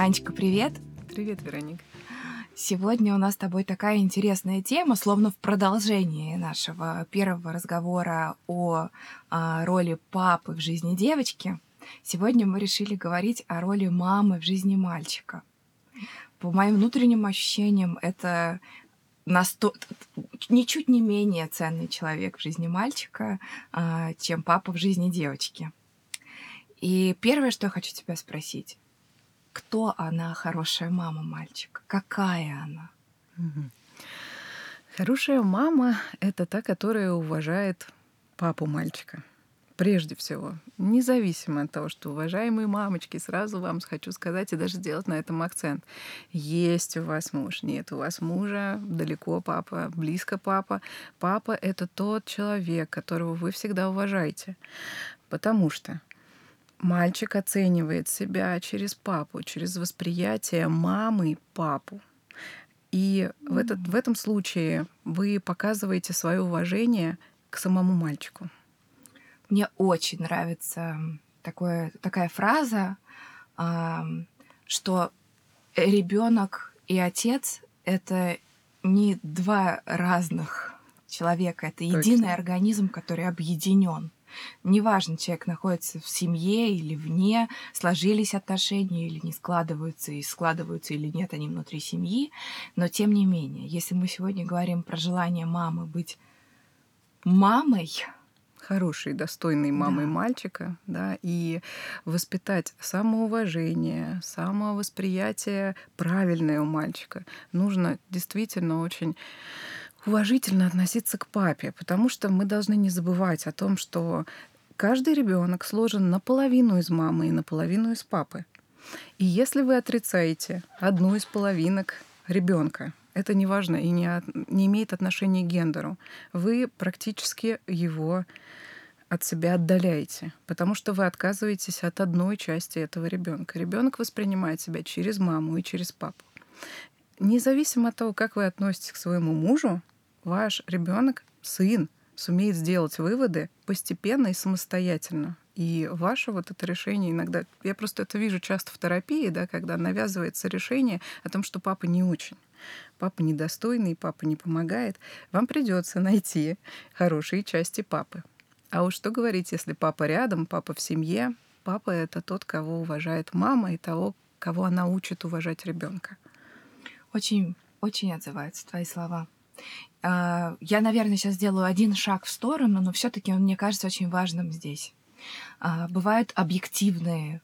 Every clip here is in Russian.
Анечка, привет! Привет, Вероника. Сегодня у нас с тобой такая интересная тема, словно в продолжении нашего первого разговора о, о роли папы в жизни девочки. Сегодня мы решили говорить о роли мамы в жизни мальчика. По моим внутренним ощущениям, это насто... ничуть не менее ценный человек в жизни мальчика, а, чем папа в жизни девочки. И первое, что я хочу тебя спросить, кто она, хорошая мама мальчика? Какая она? Хорошая мама — это та, которая уважает папу мальчика прежде всего, независимо от того, что, уважаемые мамочки, сразу вам хочу сказать и даже сделать на этом акцент. Есть у вас муж, нет у вас мужа, далеко папа, близко папа. Папа — это тот человек, которого вы всегда уважаете. Потому что мальчик оценивает себя через папу, через восприятие мамы папу. И в, этот, в этом случае вы показываете свое уважение к самому мальчику. Мне очень нравится такое, такая фраза, что ребенок и отец это не два разных человека, это Точно. единый организм, который объединен. Неважно, человек находится в семье или вне, сложились отношения или не складываются, и складываются или нет они внутри семьи, но тем не менее, если мы сегодня говорим про желание мамы быть мамой, хорошей, достойной мамой да. мальчика, да, и воспитать самоуважение, самовосприятие правильное у мальчика. Нужно действительно очень уважительно относиться к папе, потому что мы должны не забывать о том, что каждый ребенок сложен наполовину из мамы и наполовину из папы. И если вы отрицаете одну из половинок ребенка, это не важно и не, от, не имеет отношения к гендеру. Вы практически его от себя отдаляете, потому что вы отказываетесь от одной части этого ребенка. Ребенок воспринимает себя через маму и через папу. Независимо от того, как вы относитесь к своему мужу, ваш ребенок, сын, сумеет сделать выводы постепенно и самостоятельно. И ваше вот это решение иногда, я просто это вижу часто в терапии, да, когда навязывается решение о том, что папа не очень папа недостойный, папа не помогает, вам придется найти хорошие части папы. А уж что говорить, если папа рядом, папа в семье, папа это тот, кого уважает мама и того, кого она учит уважать ребенка. Очень, очень отзываются твои слова. А, я, наверное, сейчас сделаю один шаг в сторону, но все-таки он мне кажется очень важным здесь. А, бывают объективные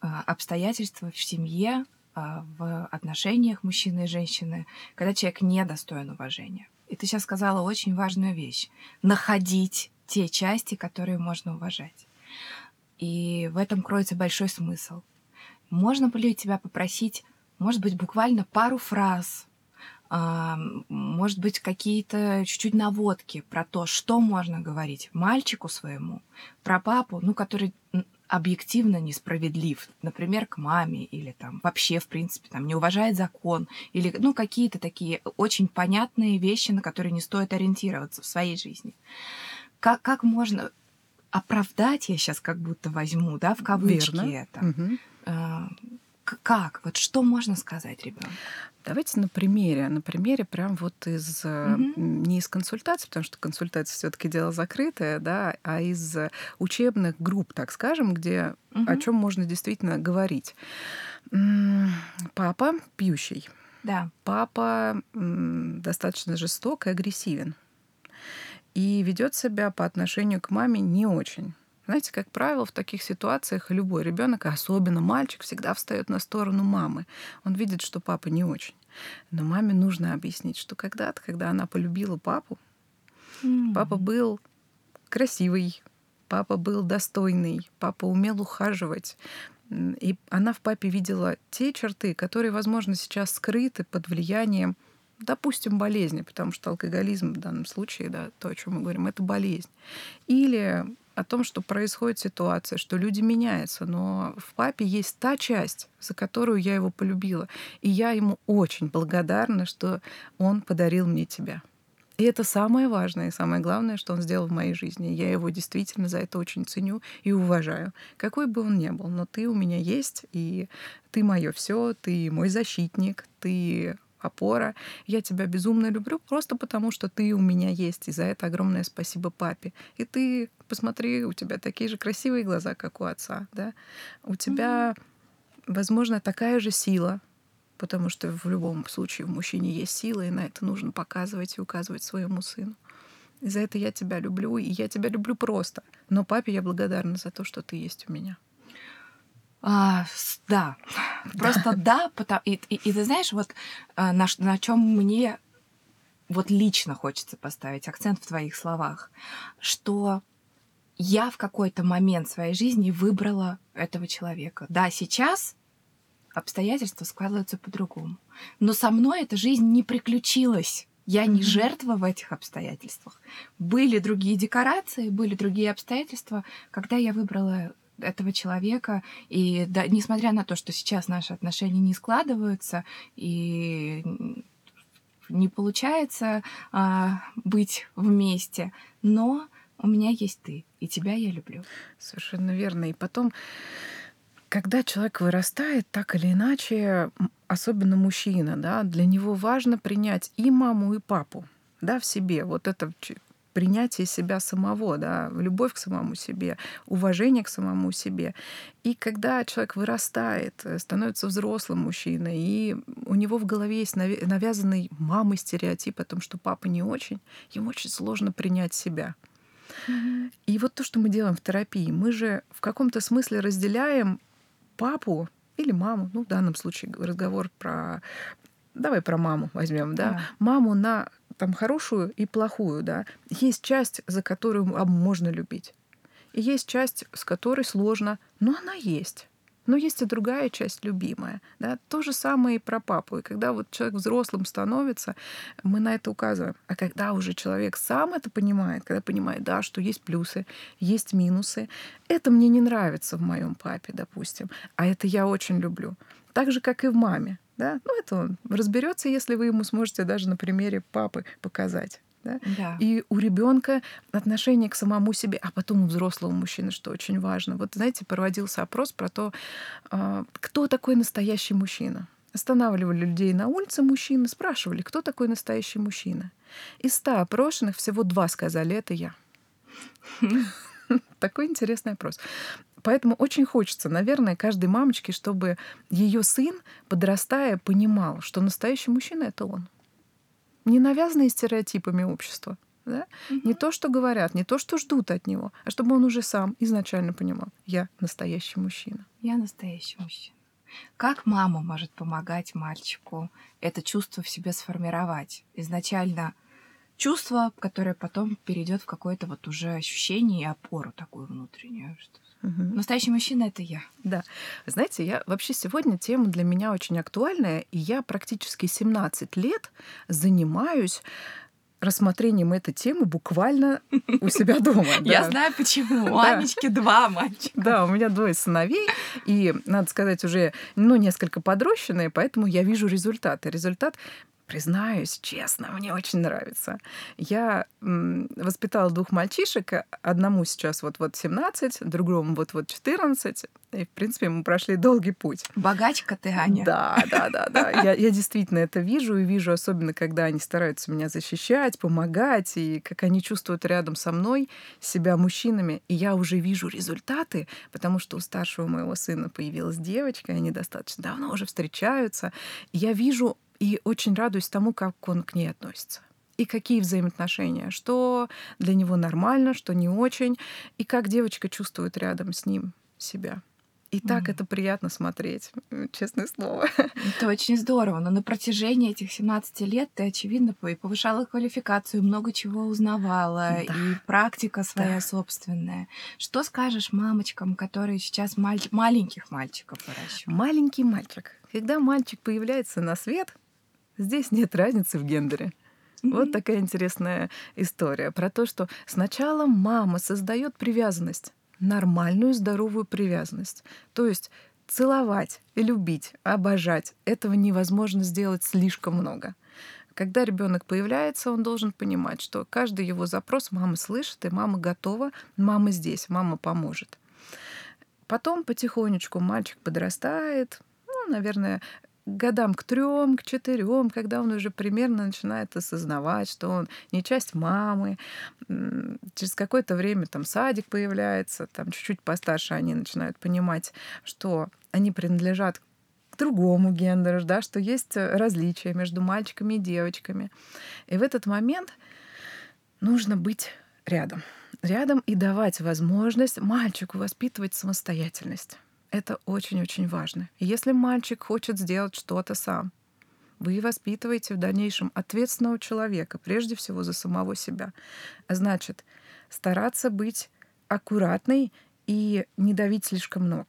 а, обстоятельства в семье, в отношениях мужчины и женщины, когда человек не достоин уважения. И ты сейчас сказала очень важную вещь. Находить те части, которые можно уважать. И в этом кроется большой смысл. Можно ли тебя попросить, может быть, буквально пару фраз, может быть, какие-то чуть-чуть наводки про то, что можно говорить мальчику своему, про папу, ну, который объективно несправедлив, например, к маме или там вообще, в принципе, там не уважает закон или, ну, какие-то такие очень понятные вещи, на которые не стоит ориентироваться в своей жизни. Как, как можно оправдать, я сейчас как будто возьму, да, в кавычки Верно. это. Угу. Как? Вот что можно сказать ребенку? Давайте на примере, на примере прям вот из угу. не из консультаций, потому что консультация все-таки дело закрытое, да, а из учебных групп, так скажем, где угу. о чем можно действительно говорить. Папа пьющий. Да. Папа достаточно жесток и агрессивен и ведет себя по отношению к маме не очень. Знаете, как правило, в таких ситуациях любой ребенок, особенно мальчик, всегда встает на сторону мамы. Он видит, что папа не очень. Но маме нужно объяснить, что когда-то, когда она полюбила папу, mm. папа был красивый, папа был достойный, папа умел ухаживать. И она в папе видела те черты, которые, возможно, сейчас скрыты под влиянием допустим, болезни, потому что алкоголизм в данном случае, да, то, о чем мы говорим, это болезнь. Или о том, что происходит ситуация, что люди меняются, но в папе есть та часть, за которую я его полюбила. И я ему очень благодарна, что он подарил мне тебя. И это самое важное и самое главное, что он сделал в моей жизни. Я его действительно за это очень ценю и уважаю. Какой бы он ни был, но ты у меня есть, и ты мое все, ты мой защитник, ты опора. Я тебя безумно люблю просто потому, что ты у меня есть. И за это огромное спасибо папе. И ты, посмотри, у тебя такие же красивые глаза, как у отца. Да? У тебя, mm-hmm. возможно, такая же сила, потому что в любом случае в мужчине есть сила, и на это нужно показывать и указывать своему сыну. И за это я тебя люблю, и я тебя люблю просто. Но папе я благодарна за то, что ты есть у меня. А, да, просто да, потому, и, и, и ты знаешь, вот а, на, на чем мне вот лично хочется поставить акцент в твоих словах, что я в какой-то момент своей жизни выбрала этого человека. Да, сейчас обстоятельства складываются по-другому. Но со мной эта жизнь не приключилась. Я не жертва в этих обстоятельствах. Были другие декорации, были другие обстоятельства, когда я выбрала этого человека. И да, несмотря на то, что сейчас наши отношения не складываются и не получается а, быть вместе, но у меня есть ты, и тебя я люблю. Совершенно верно. И потом когда человек вырастает, так или иначе, особенно мужчина, да, для него важно принять и маму, и папу да, в себе. Вот это принятие себя самого, да, любовь к самому себе, уважение к самому себе. И когда человек вырастает, э, становится взрослым мужчиной, и у него в голове есть навязанный мамой стереотип о том, что папа не очень, ему очень сложно принять себя. И вот то, что мы делаем в терапии, мы же в каком-то смысле разделяем папу или маму, ну, в данном случае разговор про... Давай про маму возьмем, да? да. Маму на там хорошую и плохую, да. Есть часть, за которую можно любить. И есть часть, с которой сложно, но она есть. Но есть и другая часть любимая. Да? То же самое и про папу. И когда вот человек взрослым становится, мы на это указываем. А когда уже человек сам это понимает, когда понимает, да, что есть плюсы, есть минусы, это мне не нравится в моем папе, допустим, а это я очень люблю. Так же, как и в маме. Да? Ну, это он разберется, если вы ему сможете даже на примере папы показать. Да? Да. И у ребенка отношение к самому себе, а потом у взрослого мужчины, что очень важно. Вот, знаете, проводился опрос про то, а, кто такой настоящий мужчина. Останавливали людей на улице мужчины, спрашивали, кто такой настоящий мужчина. Из ста опрошенных всего два сказали, это я. Такой интересный опрос. Поэтому очень хочется, наверное, каждой мамочке, чтобы ее сын, подрастая, понимал, что настоящий мужчина это он не навязанные стереотипами общества. Да? Угу. Не то, что говорят, не то, что ждут от него, а чтобы он уже сам изначально понимал, я настоящий мужчина. Я настоящий мужчина. Как мама может помогать мальчику это чувство в себе сформировать? Изначально чувство, которое потом перейдет в какое-то вот уже ощущение и опору такую внутреннюю. Что Угу. Настоящий мужчина это я. Да. Знаете, я вообще сегодня тема для меня очень актуальная, и я практически 17 лет занимаюсь рассмотрением этой темы буквально у себя дома. Я знаю почему. У Анечки два мальчика. Да, у меня двое сыновей, и, надо сказать, уже ну, несколько подрощенные, поэтому я вижу результаты. Результат Признаюсь, честно, мне очень нравится. Я воспитала двух мальчишек, одному сейчас вот-вот 17, другому вот-вот 14, и, в принципе, мы прошли долгий путь. Богачка ты, Аня. Да, да, да, да. Я, я действительно это вижу, и вижу особенно, когда они стараются меня защищать, помогать, и как они чувствуют рядом со мной себя мужчинами. И я уже вижу результаты, потому что у старшего моего сына появилась девочка, и они достаточно давно уже встречаются. И я вижу и очень радуюсь тому, как он к ней относится. И какие взаимоотношения, что для него нормально, что не очень, и как девочка чувствует рядом с ним себя. И так mm. это приятно смотреть, честное слово. Это очень здорово. Но на протяжении этих 17 лет ты, очевидно, повышала квалификацию, много чего узнавала, да. и практика своя да. собственная. Что скажешь мамочкам, которые сейчас маль... маленьких мальчиков выращивают? Маленький мальчик. Когда мальчик появляется на свет, Здесь нет разницы в гендере. Вот такая интересная история про то, что сначала мама создает привязанность, нормальную здоровую привязанность. То есть целовать, любить, обожать этого невозможно сделать слишком много. Когда ребенок появляется, он должен понимать, что каждый его запрос мама слышит, и мама готова, мама здесь, мама поможет. Потом потихонечку мальчик подрастает, ну, наверное, годам к трем, к четырем, когда он уже примерно начинает осознавать, что он не часть мамы. Через какое-то время там садик появляется, там чуть-чуть постарше они начинают понимать, что они принадлежат к другому гендеру, да, что есть различия между мальчиками и девочками. И в этот момент нужно быть рядом. Рядом и давать возможность мальчику воспитывать самостоятельность. Это очень-очень важно. если мальчик хочет сделать что-то сам, вы воспитываете в дальнейшем ответственного человека, прежде всего за самого себя. Значит, стараться быть аккуратной и не давить слишком много.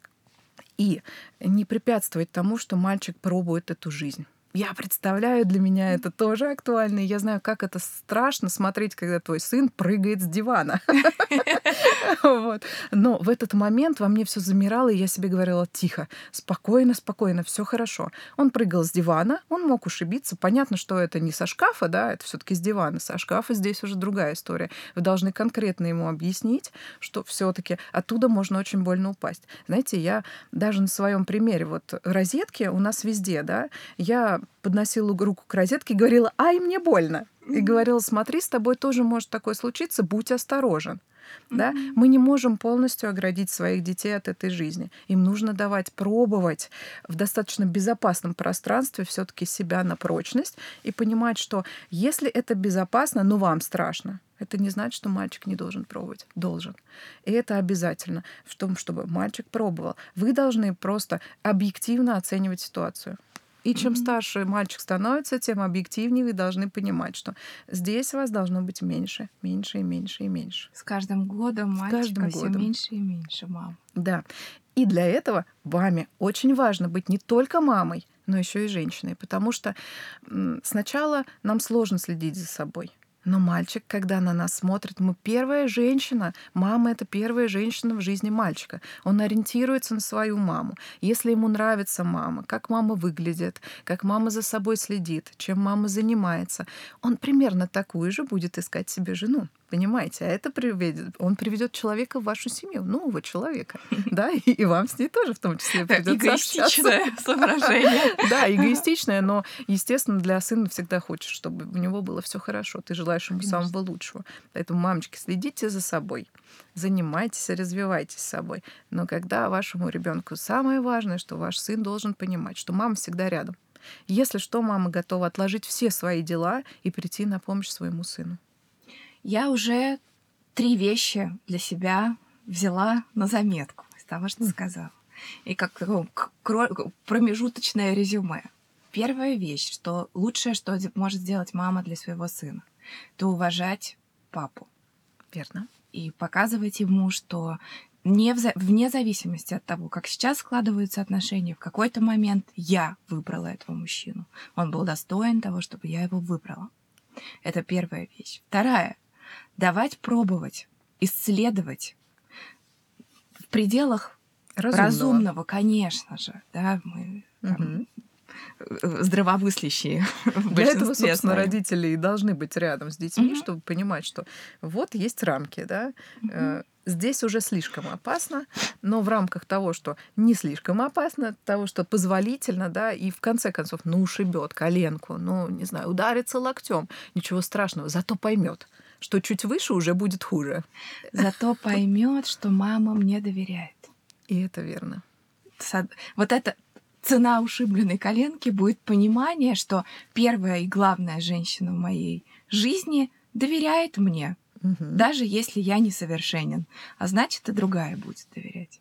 И не препятствовать тому, что мальчик пробует эту жизнь. Я представляю, для меня это тоже актуально. И я знаю, как это страшно смотреть, когда твой сын прыгает с дивана. Но в этот момент во мне все замирало, и я себе говорила, тихо, спокойно, спокойно, все хорошо. Он прыгал с дивана, он мог ушибиться. Понятно, что это не со шкафа, да, это все таки с дивана. Со шкафа здесь уже другая история. Вы должны конкретно ему объяснить, что все таки оттуда можно очень больно упасть. Знаете, я даже на своем примере, вот розетки у нас везде, да, я подносила руку к розетке и говорила, ай, мне больно. И говорила, смотри, с тобой тоже может такое случиться, будь осторожен. Да? Mm-hmm. Мы не можем полностью оградить своих детей от этой жизни. Им нужно давать пробовать в достаточно безопасном пространстве все-таки себя на прочность и понимать, что если это безопасно, но вам страшно, это не значит, что мальчик не должен пробовать. Должен. И это обязательно в том, чтобы мальчик пробовал. Вы должны просто объективно оценивать ситуацию. И чем mm-hmm. старше мальчик становится, тем объективнее вы должны понимать, что здесь вас должно быть меньше, меньше и меньше и меньше. С каждым годом мальчика все меньше и меньше, мам. Да. И для этого вами очень важно быть не только мамой, но еще и женщиной, потому что сначала нам сложно следить за собой. Но мальчик, когда на нас смотрит, мы первая женщина. Мама — это первая женщина в жизни мальчика. Он ориентируется на свою маму. Если ему нравится мама, как мама выглядит, как мама за собой следит, чем мама занимается, он примерно такую же будет искать себе жену. Понимаете, а это приведет, он приведет человека в вашу семью, нового человека, да, и, и вам с ней тоже в том числе придется Эгоистичное соображение. Да, эгоистичное, но, естественно, для сына всегда хочешь, чтобы у него было все хорошо. Ты желаешь ему самого лучшего. Поэтому, мамочки, следите за собой, занимайтесь, развивайтесь собой. Но когда вашему ребенку самое важное, что ваш сын должен понимать, что мама всегда рядом. Если что, мама готова отложить все свои дела и прийти на помощь своему сыну. Я уже три вещи для себя взяла на заметку из того, что сказала. И как промежуточное резюме. Первая вещь, что лучшее, что может сделать мама для своего сына, то уважать папу. Верно. И показывать ему, что не вза- вне зависимости от того, как сейчас складываются отношения, в какой-то момент я выбрала этого мужчину. Он был достоин того, чтобы я его выбрала. Это первая вещь. Вторая давать пробовать, исследовать в пределах разумного, разумного конечно же, да, мы там, угу. здравомыслящие. Для этого, собственно, знаем. родители и должны быть рядом с детьми, угу. чтобы понимать, что вот есть рамки, да, угу. Здесь уже слишком опасно, но в рамках того, что не слишком опасно, того, что позволительно, да, и в конце концов, ну, ушибет коленку, ну, не знаю, ударится локтем, ничего страшного, зато поймет что чуть выше уже будет хуже. Зато поймет, что мама мне доверяет. И это верно. Вот это цена ушибленной коленки будет понимание, что первая и главная женщина в моей жизни доверяет мне, угу. даже если я несовершенен. А значит, и другая будет доверять.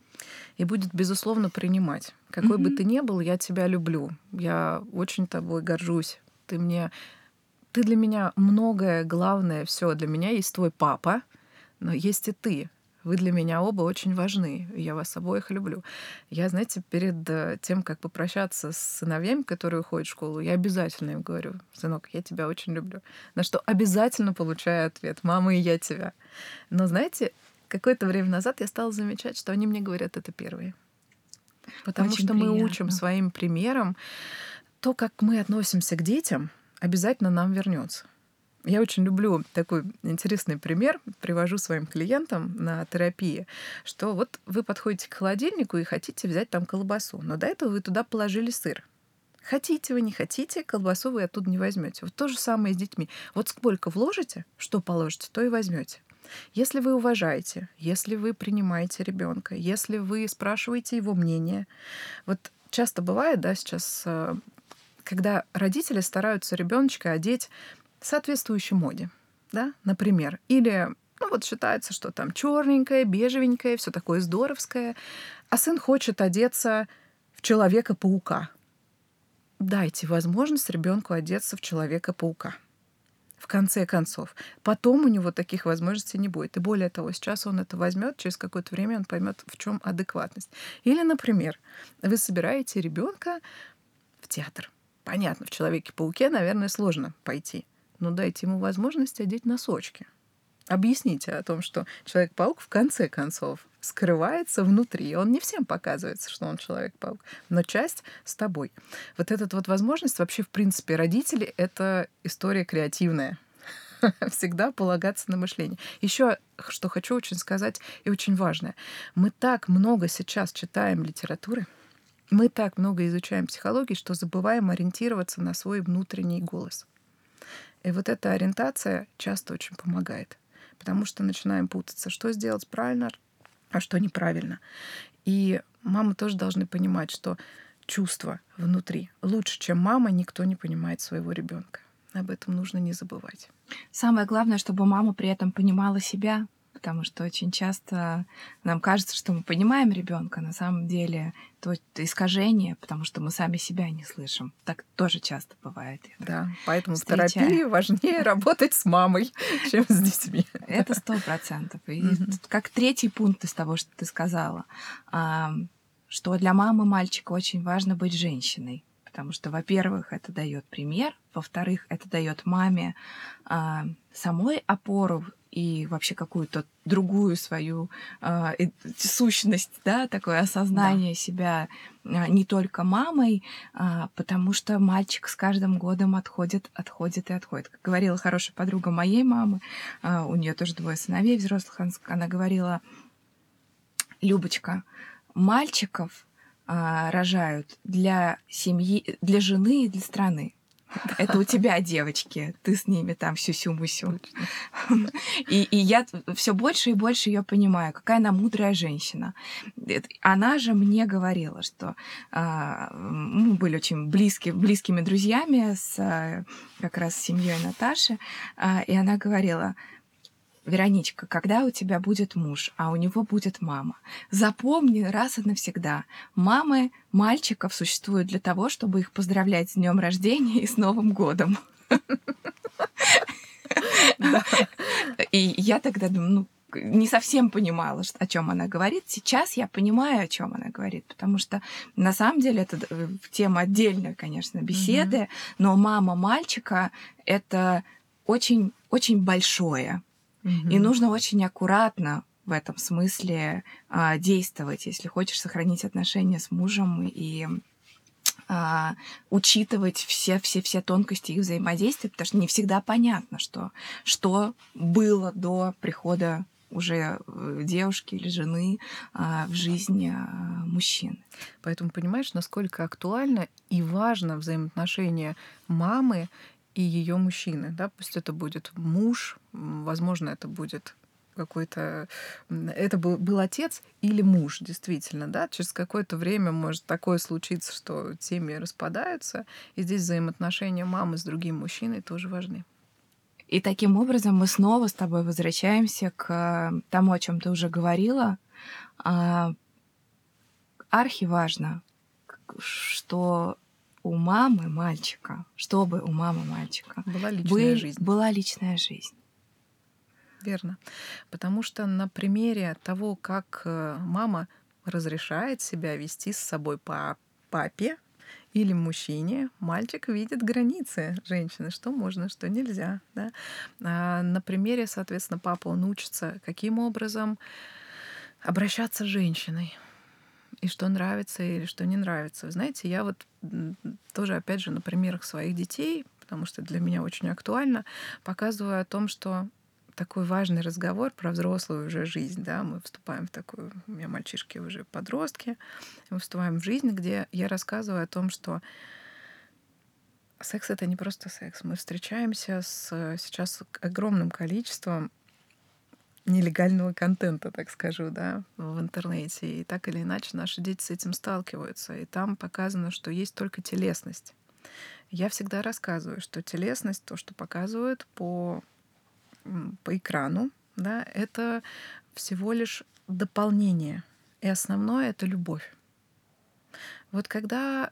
И будет, безусловно, принимать. Какой угу. бы ты ни был, я тебя люблю. Я очень тобой горжусь. Ты мне ты для меня многое, главное, все для меня есть твой папа, но есть и ты. Вы для меня оба очень важны. Я вас обоих люблю. Я, знаете, перед э, тем, как попрощаться с сыновьями, которые уходят в школу, я обязательно им говорю, сынок, я тебя очень люблю. На что обязательно получаю ответ, мама и я тебя. Но знаете, какое-то время назад я стала замечать, что они мне говорят это первые. Потому очень что приятно. мы учим своим примером то, как мы относимся к детям — обязательно нам вернется. Я очень люблю такой интересный пример, привожу своим клиентам на терапии, что вот вы подходите к холодильнику и хотите взять там колбасу, но до этого вы туда положили сыр. Хотите вы, не хотите, колбасу вы оттуда не возьмете. Вот то же самое с детьми. Вот сколько вложите, что положите, то и возьмете. Если вы уважаете, если вы принимаете ребенка, если вы спрашиваете его мнение, вот часто бывает, да, сейчас, э, когда родители стараются ребеночка одеть соответствующей моде, да, например, или ну вот считается, что там черненькое, бежевенькое, все такое здоровское, а сын хочет одеться в человека-паука, дайте возможность ребенку одеться в Человека-паука. В конце концов. Потом у него таких возможностей не будет. И более того, сейчас он это возьмет, через какое-то время он поймет, в чем адекватность. Или, например, вы собираете ребенка в театр. Понятно, в Человеке-пауке, наверное, сложно пойти. Но дайте ему возможность одеть носочки. Объясните о том, что Человек-паук в конце концов скрывается внутри. Он не всем показывается, что он Человек-паук, но часть с тобой. Вот эта вот возможность вообще, в принципе, родители — это история креативная. Всегда полагаться на мышление. Еще что хочу очень сказать и очень важное. Мы так много сейчас читаем литературы, мы так много изучаем психологии, что забываем ориентироваться на свой внутренний голос. И вот эта ориентация часто очень помогает потому что начинаем путаться, что сделать правильно, а что неправильно. И мамы тоже должны понимать, что чувства внутри лучше, чем мама, никто не понимает своего ребенка. Об этом нужно не забывать. Самое главное, чтобы мама при этом понимала себя, потому что очень часто нам кажется, что мы понимаем ребенка, на самом деле это искажение, потому что мы сами себя не слышим. Так тоже часто бывает. Да, поэтому встречаю. в терапии важнее работать с мамой, чем с детьми. Это сто процентов. И как третий пункт из того, что ты сказала, что для мамы мальчика очень важно быть женщиной потому что, во-первых, это дает пример, во-вторых, это дает маме а, самой опору и вообще какую-то другую свою э, сущность, да, такое осознание да. себя э, не только мамой, э, потому что мальчик с каждым годом отходит, отходит и отходит. Как говорила хорошая подруга моей мамы, э, у нее тоже двое сыновей взрослых, она говорила, Любочка, мальчиков э, рожают для семьи, для жены и для страны. Это у тебя девочки, ты с ними там сюсю-мусю. И, и я все больше и больше ее понимаю, какая она мудрая женщина. Она же мне говорила, что а, мы были очень близки, близкими друзьями с а, как раз семьей Наташи, а, и она говорила, Вероничка, когда у тебя будет муж, а у него будет мама, запомни раз и навсегда, мамы мальчиков существуют для того, чтобы их поздравлять с днем рождения и с Новым годом. И я тогда думаю, ну, не совсем понимала, о чем она говорит. Сейчас я понимаю, о чем она говорит, потому что на самом деле это э, тема отдельная, конечно, беседы, но мама мальчика это очень очень большое. Mm-hmm. И нужно очень аккуратно в этом смысле а, действовать, если хочешь сохранить отношения с мужем и а, учитывать все, все, все тонкости их взаимодействия, потому что не всегда понятно, что, что было до прихода уже э, девушки или жены а, в жизни а, мужчины. Поэтому понимаешь, насколько актуально и важно взаимоотношения мамы и ее мужчины, да, пусть это будет муж, возможно, это будет какой-то... Это был, был отец или муж, действительно, да. Через какое-то время может такое случиться, что семьи распадаются, и здесь взаимоотношения мамы с другим мужчиной тоже важны. И таким образом мы снова с тобой возвращаемся к тому, о чем ты уже говорила. А, архиважно, что у мамы мальчика, чтобы у мамы мальчика была личная был, жизнь. Была личная жизнь. Верно. Потому что на примере того, как э, мама разрешает себя вести с собой по папе или мужчине, мальчик видит границы женщины, что можно, что нельзя. Да? А на примере, соответственно, папа, он учится, каким образом обращаться с женщиной, и что нравится или что не нравится. Знаете, я вот тоже, опять же, на примерах своих детей, потому что для меня очень актуально, показываю о том, что такой важный разговор про взрослую уже жизнь, да, мы вступаем в такую, у меня мальчишки уже подростки, мы вступаем в жизнь, где я рассказываю о том, что секс — это не просто секс. Мы встречаемся с сейчас огромным количеством нелегального контента, так скажу, да, в интернете. И так или иначе наши дети с этим сталкиваются. И там показано, что есть только телесность. Я всегда рассказываю, что телесность, то, что показывают по, по экрану, да, это всего лишь дополнение. И основное — это любовь. Вот когда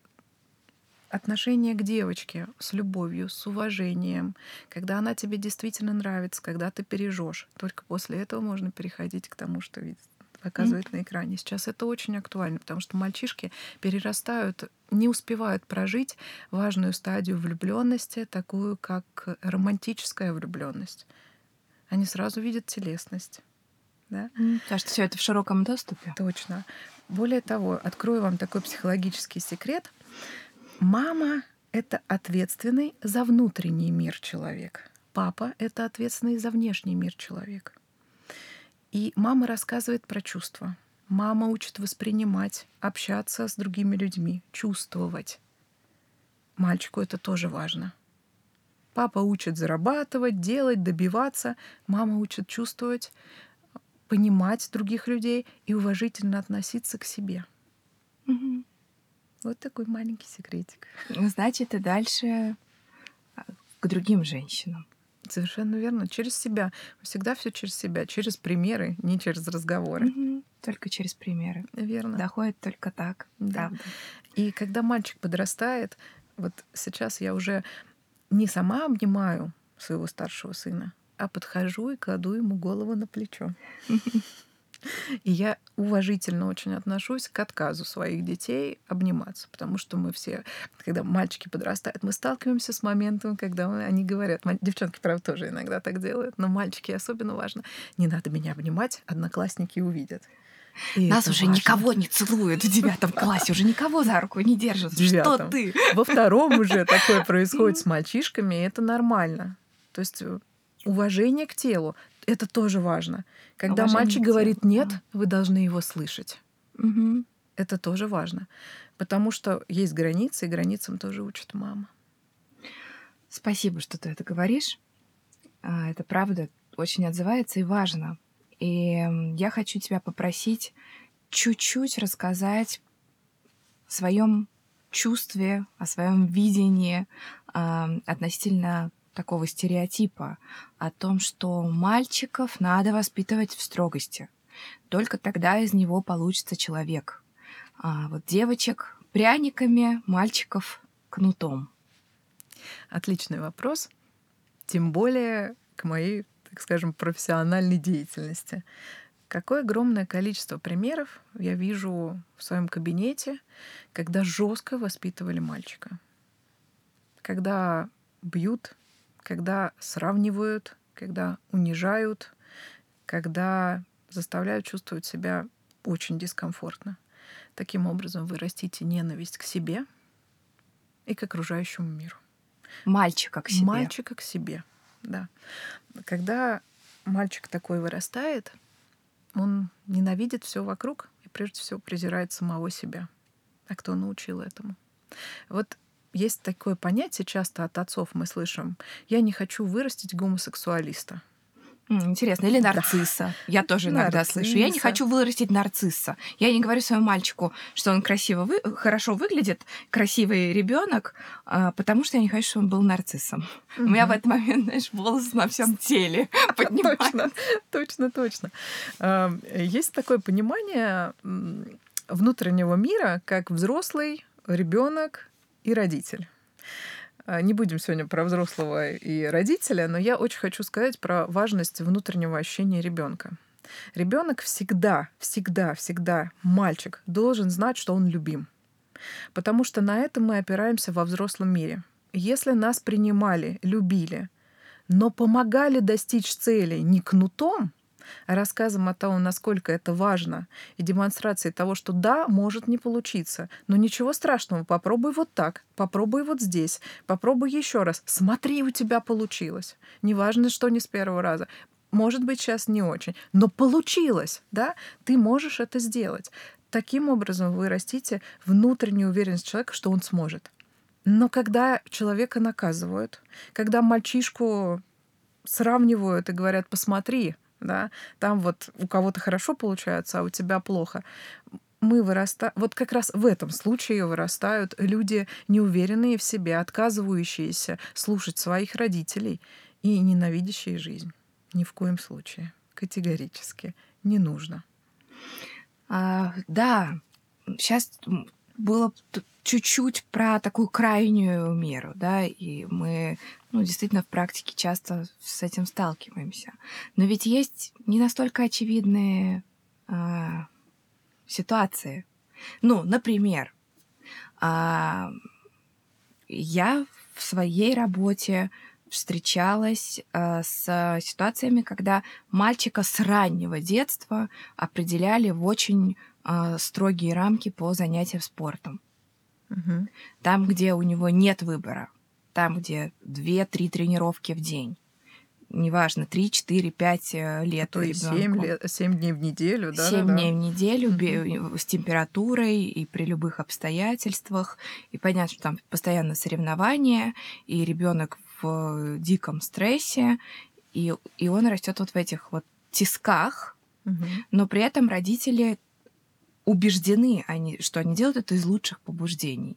отношение к девочке с любовью, с уважением, когда она тебе действительно нравится, когда ты пережешь. Только после этого можно переходить к тому, что видит показывает mm. на экране. Сейчас это очень актуально, потому что мальчишки перерастают, не успевают прожить важную стадию влюбленности, такую как романтическая влюбленность. Они сразу видят телесность. Да? Mm. Потому что все это в широком доступе. Точно. Более того, открою вам такой психологический секрет. Мама — это ответственный за внутренний мир человек. Папа — это ответственный за внешний мир человек. И мама рассказывает про чувства. Мама учит воспринимать, общаться с другими людьми, чувствовать. Мальчику это тоже важно. Папа учит зарабатывать, делать, добиваться. Мама учит чувствовать, понимать других людей и уважительно относиться к себе. Угу. Вот такой маленький секретик. Значит, и дальше а, к другим женщинам. Совершенно верно. Через себя. Всегда все через себя, через примеры, не через разговоры. Угу. Только через примеры. Верно. Доходит только так. Да. Правда. И когда мальчик подрастает, вот сейчас я уже не сама обнимаю своего старшего сына, а подхожу и кладу ему голову на плечо. И я уважительно очень отношусь к отказу своих детей обниматься, потому что мы все, когда мальчики подрастают, мы сталкиваемся с моментом, когда они говорят, девчонки, правда, тоже иногда так делают, но мальчики особенно важно, не надо меня обнимать, одноклассники увидят. И Нас уже важно. никого не целуют в девятом классе, уже никого за руку не держат. Что ты? Во втором уже такое происходит с мальчишками, и это нормально. То есть э, уважение к телу это тоже важно. Когда Уважение мальчик говорит нет, да. вы должны его слышать. Угу. Это тоже важно. Потому что есть границы, и границам тоже учит мама. Спасибо, что ты это говоришь. А, это правда очень отзывается и важно. И я хочу тебя попросить чуть-чуть рассказать о своем чувстве, о своем видении э, относительно такого стереотипа о том, что мальчиков надо воспитывать в строгости. Только тогда из него получится человек. А вот девочек пряниками, мальчиков кнутом. Отличный вопрос. Тем более к моей, так скажем, профессиональной деятельности. Какое огромное количество примеров я вижу в своем кабинете, когда жестко воспитывали мальчика. Когда бьют, когда сравнивают, когда унижают, когда заставляют чувствовать себя очень дискомфортно. Таким образом вы растите ненависть к себе и к окружающему миру. Мальчика к себе. Мальчика к себе, да. Когда мальчик такой вырастает, он ненавидит все вокруг и прежде всего презирает самого себя. А кто научил этому? Вот есть такое понятие, часто от отцов мы слышим, я не хочу вырастить гомосексуалиста. Интересно. Или нарцисса. Да. Я тоже иногда нарцисса. слышу. Я не хочу вырастить нарцисса. Я не говорю своему мальчику, что он красиво вы... хорошо выглядит, красивый ребенок, а, потому что я не хочу, чтобы он был нарциссом. Угу. У меня в этот момент, знаешь, волосы на всем теле Точно, точно, точно. Есть такое понимание внутреннего мира, как взрослый, ребенок, и родитель. А, не будем сегодня про взрослого и родителя, но я очень хочу сказать про важность внутреннего ощущения ребенка. Ребенок всегда, всегда, всегда, мальчик, должен знать, что он любим. Потому что на этом мы опираемся во взрослом мире. Если нас принимали, любили, но помогали достичь цели не кнутом, рассказом о том, насколько это важно, и демонстрацией того, что да, может не получиться, но ничего страшного, попробуй вот так, попробуй вот здесь, попробуй еще раз, смотри, у тебя получилось. Неважно, что не с первого раза. Может быть, сейчас не очень, но получилось, да? Ты можешь это сделать. Таким образом вы растите внутреннюю уверенность человека, что он сможет. Но когда человека наказывают, когда мальчишку сравнивают и говорят, посмотри, да, там вот у кого-то хорошо получается, а у тебя плохо. Мы вырастаем, вот как раз в этом случае вырастают люди неуверенные в себе, отказывающиеся слушать своих родителей и ненавидящие жизнь. Ни в коем случае. Категорически. Не нужно. А, да, сейчас было чуть-чуть про такую крайнюю меру, да, и мы, ну, действительно в практике часто с этим сталкиваемся. Но ведь есть не настолько очевидные а, ситуации. Ну, например, а, я в своей работе встречалась э, с ситуациями, когда мальчика с раннего детства определяли в очень э, строгие рамки по занятиям спортом. Угу. Там, где у него нет выбора, там, где 2-3 тренировки в день. Неважно, 3, 4, 5 лет. То есть 7, лет, 7 дней в неделю, да? 7 да, дней да. в неделю с температурой и при любых обстоятельствах. И понятно, что там постоянно соревнования, и ребенок в диком стрессе, и, и он растет вот в этих вот тисках, но при этом родители убеждены, они, что они делают это из лучших побуждений.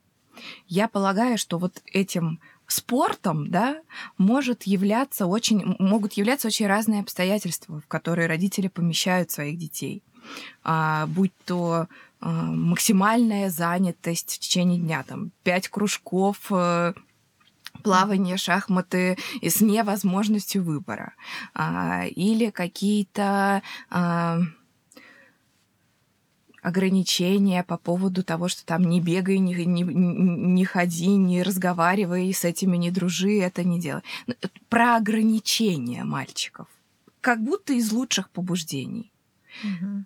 Я полагаю, что вот этим спортом, да, может являться очень, могут являться очень разные обстоятельства, в которые родители помещают своих детей. А, будь то а, максимальная занятость в течение дня, там, пять кружков, а, плавание, шахматы с невозможностью выбора. А, или какие-то... А, ограничения по поводу того, что там не бегай, не, не, не ходи, не разговаривай с этими, не дружи, это не делай. Ну, про ограничения мальчиков. Как будто из лучших побуждений. Угу.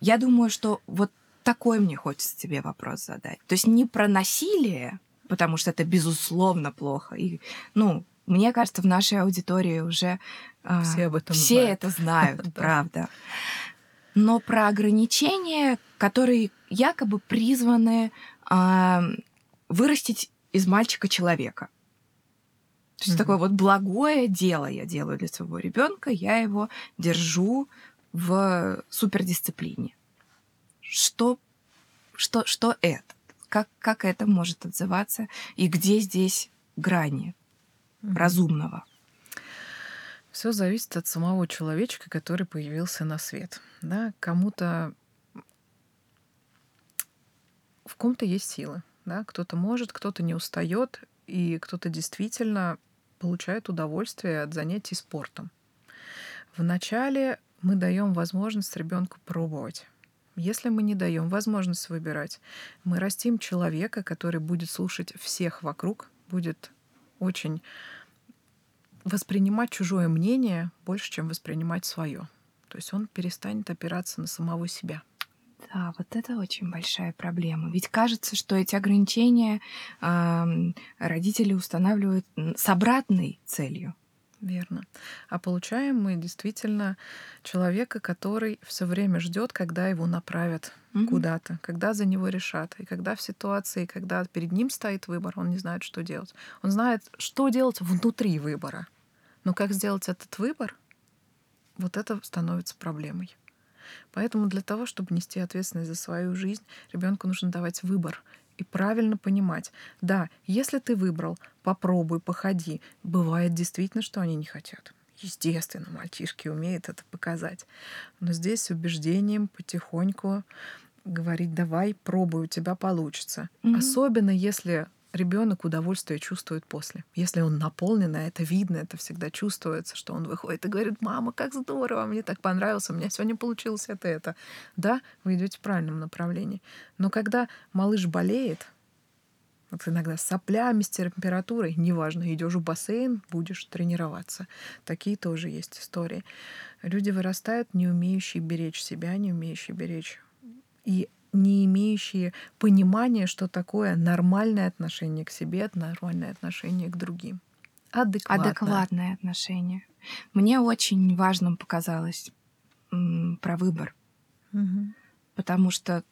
Я думаю, что вот такой мне хочется тебе вопрос задать. То есть не про насилие, потому что это безусловно плохо. И, ну, мне кажется, в нашей аудитории уже а, все об этом все знают. это знают, правда но про ограничения, которые якобы призваны э, вырастить из мальчика человека. То есть mm-hmm. такое вот благое дело я делаю для своего ребенка, я его держу в супердисциплине. Что, что, что это? Как, как это может отзываться? И где здесь грани mm-hmm. разумного? Все зависит от самого человечка, который появился на свет. Да? Кому-то в ком-то есть силы. Да? Кто-то может, кто-то не устает, и кто-то действительно получает удовольствие от занятий спортом. Вначале мы даем возможность ребенку пробовать. Если мы не даем возможность выбирать, мы растим человека, который будет слушать всех вокруг, будет очень воспринимать чужое мнение больше, чем воспринимать свое. То есть он перестанет опираться на самого себя. Да, вот это очень большая проблема. Ведь кажется, что эти ограничения э, родители устанавливают с обратной целью. Верно. А получаем мы действительно человека, который все время ждет, когда его направят угу. куда-то, когда за него решат. И когда в ситуации, когда перед ним стоит выбор, он не знает, что делать. Он знает, что делать внутри выбора. Но как сделать этот выбор, вот это становится проблемой. Поэтому для того, чтобы нести ответственность за свою жизнь, ребенку нужно давать выбор и правильно понимать, да, если ты выбрал, попробуй, походи. Бывает действительно, что они не хотят. Естественно, мальчишки умеют это показать. Но здесь с убеждением потихоньку говорить, давай, пробуй, у тебя получится. Mm-hmm. Особенно если ребенок удовольствие чувствует после. Если он наполнен, а это видно, это всегда чувствуется, что он выходит и говорит, мама, как здорово, мне так понравилось, у меня сегодня получилось это, это. Да, вы идете в правильном направлении. Но когда малыш болеет, Вот иногда с соплями, с температурой, неважно, идешь в бассейн, будешь тренироваться. Такие тоже есть истории. Люди вырастают, не умеющие беречь себя, не умеющие беречь и не имеющие понимания, что такое нормальное отношение к себе, нормальное отношение к другим. Адекватное. Адекватное отношение. Мне очень важным показалось м, про выбор. Угу. Потому что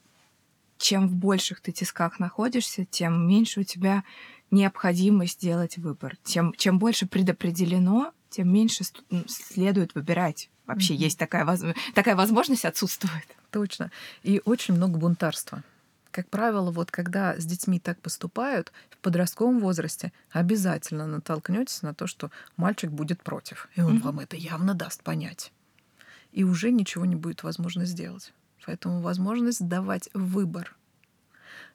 чем в больших ты тисках находишься, тем меньше у тебя необходимость сделать выбор. Тем, чем больше предопределено, тем меньше следует выбирать. Вообще mm-hmm. есть такая, воз... такая возможность отсутствует. Точно. И очень много бунтарства. Как правило, вот когда с детьми так поступают, в подростковом возрасте обязательно натолкнетесь на то, что мальчик будет против. И он mm-hmm. вам это явно даст понять. И уже ничего не будет возможно сделать. Поэтому возможность давать выбор.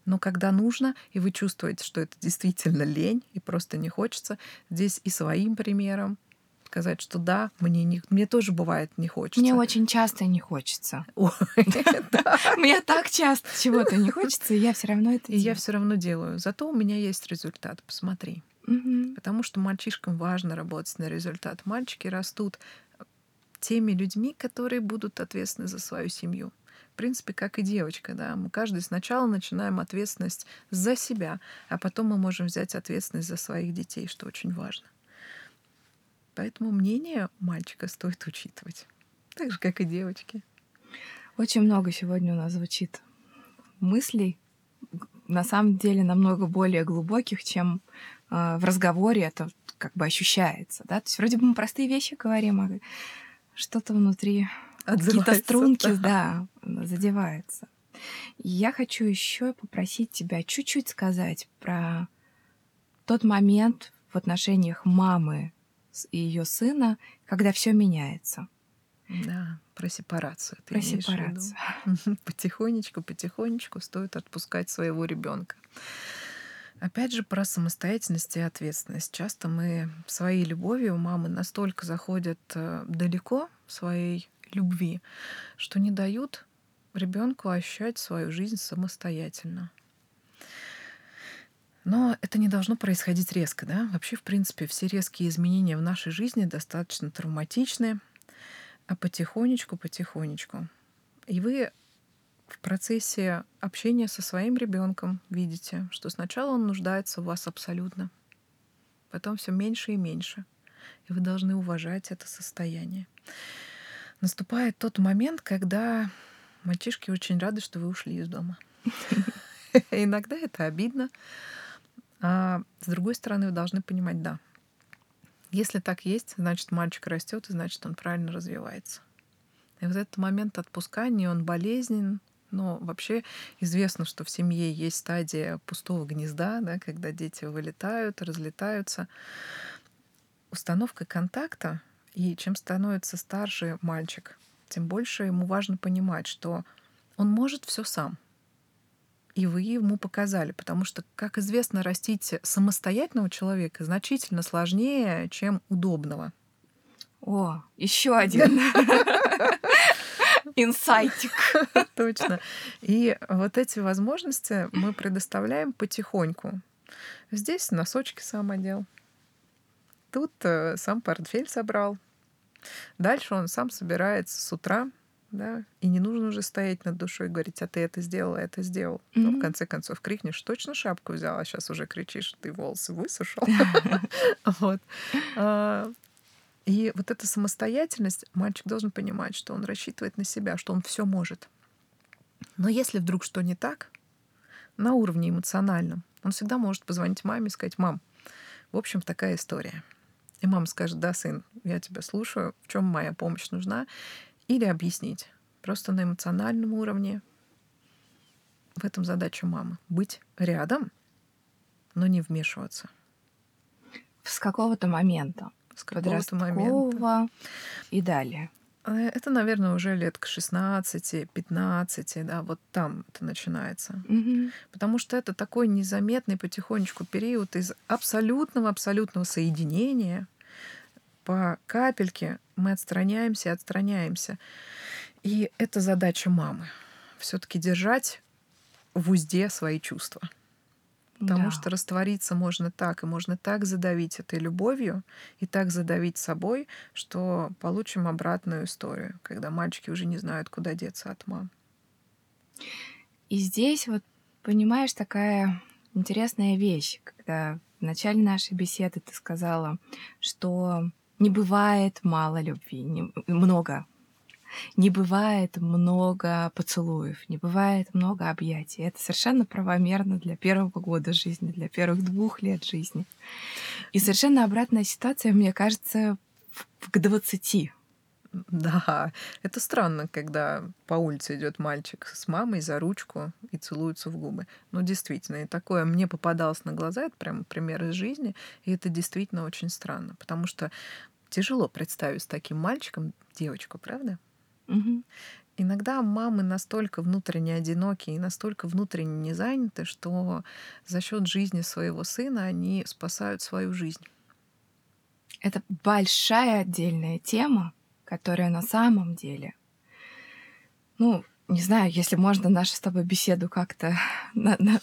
Но когда нужно, и вы чувствуете, что это действительно лень, и просто не хочется, здесь и своим примером сказать, что да, мне, не, мне тоже бывает не хочется. Мне очень часто не хочется. Мне так часто чего-то не хочется, и я все равно это И я все равно делаю. Зато у меня есть результат. Посмотри. Потому что мальчишкам важно работать на результат. Мальчики растут теми людьми, которые будут ответственны за свою семью в принципе, как и девочка, да, мы каждый сначала начинаем ответственность за себя, а потом мы можем взять ответственность за своих детей, что очень важно. Поэтому мнение мальчика стоит учитывать, так же, как и девочки. Очень много сегодня у нас звучит мыслей, на самом деле намного более глубоких, чем э, в разговоре это как бы ощущается, да, то есть вроде бы мы простые вещи говорим, а что-то внутри какие-то струнки, да. да, задеваются. я хочу еще попросить тебя чуть-чуть сказать про тот момент в отношениях мамы и ее сына, когда все меняется. Да, про сепарацию. Ты про сепарацию. Потихонечку, потихонечку стоит отпускать своего ребенка. Опять же, про самостоятельность и ответственность. Часто мы своей любовью мамы настолько заходят э, далеко своей любви, что не дают ребенку ощущать свою жизнь самостоятельно. Но это не должно происходить резко, да? Вообще, в принципе, все резкие изменения в нашей жизни достаточно травматичны, а потихонечку, потихонечку. И вы в процессе общения со своим ребенком видите, что сначала он нуждается в вас абсолютно, потом все меньше и меньше. И вы должны уважать это состояние наступает тот момент, когда мальчишки очень рады, что вы ушли из дома. Иногда это обидно. А с другой стороны, вы должны понимать, да, если так есть, значит, мальчик растет, и значит, он правильно развивается. И вот этот момент отпускания, он болезнен, но вообще известно, что в семье есть стадия пустого гнезда, да, когда дети вылетают, разлетаются. Установка контакта и чем становится старше мальчик, тем больше ему важно понимать, что он может все сам. И вы ему показали, потому что, как известно, растить самостоятельного человека значительно сложнее, чем удобного. О, еще один инсайтик. Точно. И вот эти возможности мы предоставляем потихоньку. Здесь носочки сам одел. Тут э, сам портфель собрал. Дальше он сам собирается с утра, да, и не нужно уже стоять над душой и говорить, а ты это сделал, это сделал. Mm-hmm. Ну, в конце концов, крикнешь, точно шапку взял, а сейчас уже кричишь, ты волосы высушил. Вот. А, и вот эта самостоятельность, мальчик должен понимать, что он рассчитывает на себя, что он все может. Но если вдруг что не так, на уровне эмоциональном, он всегда может позвонить маме и сказать, мам, в общем, такая история. И мама скажет, да, сын, я тебя слушаю, в чем моя помощь нужна, или объяснить. Просто на эмоциональном уровне. В этом задача мамы. Быть рядом, но не вмешиваться. С какого-то момента. С какого-то момента. И далее. Э, это, наверное, уже лет к 16-15, да, вот там это начинается. Угу. Потому что это такой незаметный потихонечку период из абсолютного-абсолютного соединения по капельке мы отстраняемся и отстраняемся. И это задача мамы. Все-таки держать в узде свои чувства. Потому Да. что раствориться можно так, и можно так задавить этой любовью, и так задавить собой, что получим обратную историю, когда мальчики уже не знают, куда деться от мам. И здесь вот, понимаешь, такая интересная вещь, когда в начале нашей беседы ты сказала, что не бывает мало любви, не- много. Не бывает много поцелуев, не бывает много объятий. Это совершенно правомерно для первого года жизни, для первых двух лет жизни. И совершенно обратная ситуация, мне кажется, к 20. Да, это странно, когда по улице идет мальчик с мамой за ручку и целуются в губы. Ну, действительно, и такое мне попадалось на глаза, это прям пример из жизни, и это действительно очень странно, потому что тяжело представить с таким мальчиком девочку, правда? Мгм. Иногда мамы настолько внутренне одинокие и настолько внутренне не заняты, что за счет жизни своего сына они спасают свою жизнь. Это большая отдельная тема, которая на самом деле, ну, не знаю, если можно нашу с тобой беседу как-то на- на-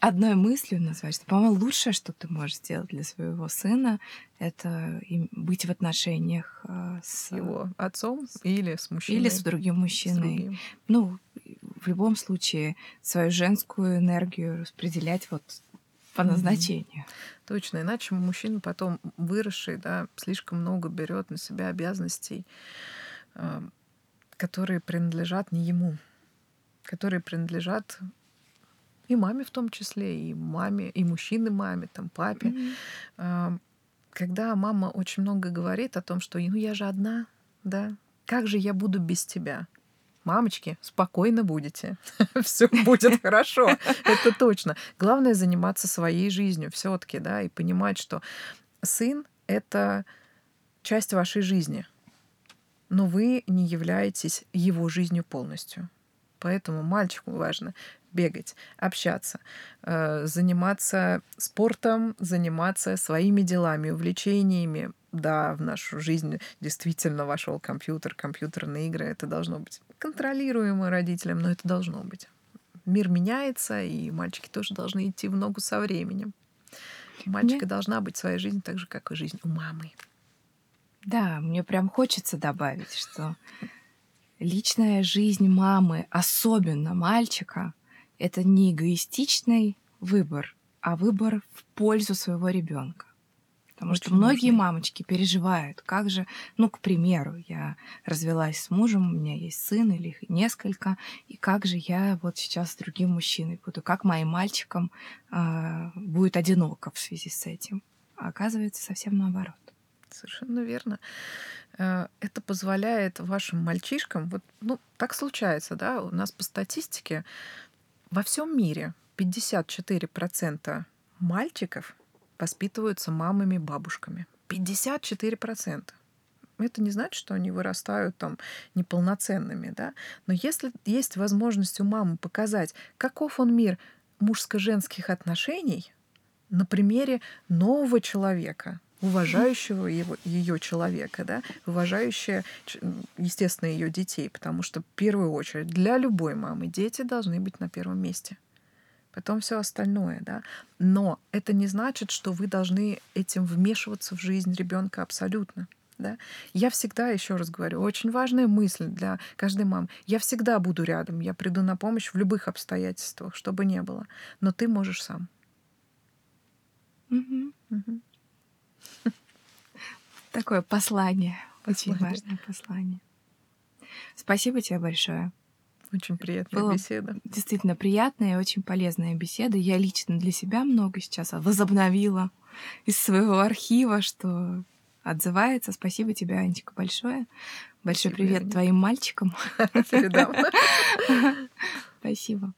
одной мыслью назвать, что, по-моему, лучшее, что ты можешь сделать для своего сына, это быть в отношениях э, с Его отцом или с мужчиной. или с другим с мужчиной. другим. Ну, в любом случае, свою женскую энергию распределять вот по назначению. Точно, иначе мужчина потом выросший, да, слишком много берет на себя обязанностей, а, которые принадлежат не ему, которые принадлежат и маме в том числе, и маме, и мужчины маме, там, папе. А, Когда мама очень много говорит о том, что ну я же одна, да, как же я буду без тебя? Мамочки, спокойно будете. Все будет хорошо. Это точно. Главное заниматься своей жизнью все-таки, да, и понимать, что сын — это часть вашей жизни, но вы не являетесь его жизнью полностью. Поэтому мальчику важно бегать, общаться, э, заниматься спортом, заниматься своими делами, увлечениями. Да, в нашу жизнь действительно вошел компьютер, компьютерные игры. Это должно быть контролируемо родителям, но это должно быть. Мир меняется, и мальчики тоже должны идти в ногу со временем. У мальчика должна быть своя жизнь так же, как и жизнь у мамы. Да, мне прям хочется добавить, что личная жизнь мамы, особенно мальчика, это не эгоистичный выбор, а выбор в пользу своего ребенка. Потому что Очень многие нужный. мамочки переживают, как же, ну, к примеру, я развелась с мужем, у меня есть сын или их несколько, и как же я вот сейчас с другим мужчиной буду, как моим мальчикам а, будет одиноко в связи с этим. А оказывается, совсем наоборот. Совершенно верно. Э, Это позволяет вашим мальчишкам, вот, ну, так случается, да, у нас по статистике во всем мире 54% мальчиков воспитываются мамами-бабушками. 54%. Это не значит, что они вырастают там неполноценными, да. Но если есть возможность у мамы показать, каков он мир мужско-женских отношений на примере нового человека, уважающего его, ее человека, да, уважающая, естественно, ее детей, потому что в первую очередь для любой мамы дети должны быть на первом месте. Потом все остальное, да. Но это не значит, что вы должны этим вмешиваться в жизнь ребенка абсолютно. Да? Я всегда, еще раз говорю, очень важная мысль для каждой мамы. Я всегда буду рядом, я приду на помощь в любых обстоятельствах, что бы ни было. Но ты можешь сам. Мгм. Мгм. Такое послание, очень Послание. важное послание. Спасибо тебе большое. Очень приятная Было беседа. Действительно приятная и очень полезная беседа. Я лично для себя много сейчас возобновила из своего архива, что отзывается. Спасибо тебе, Анечка, большое. Большой Спасибо, привет Аня. твоим мальчикам. Спасибо.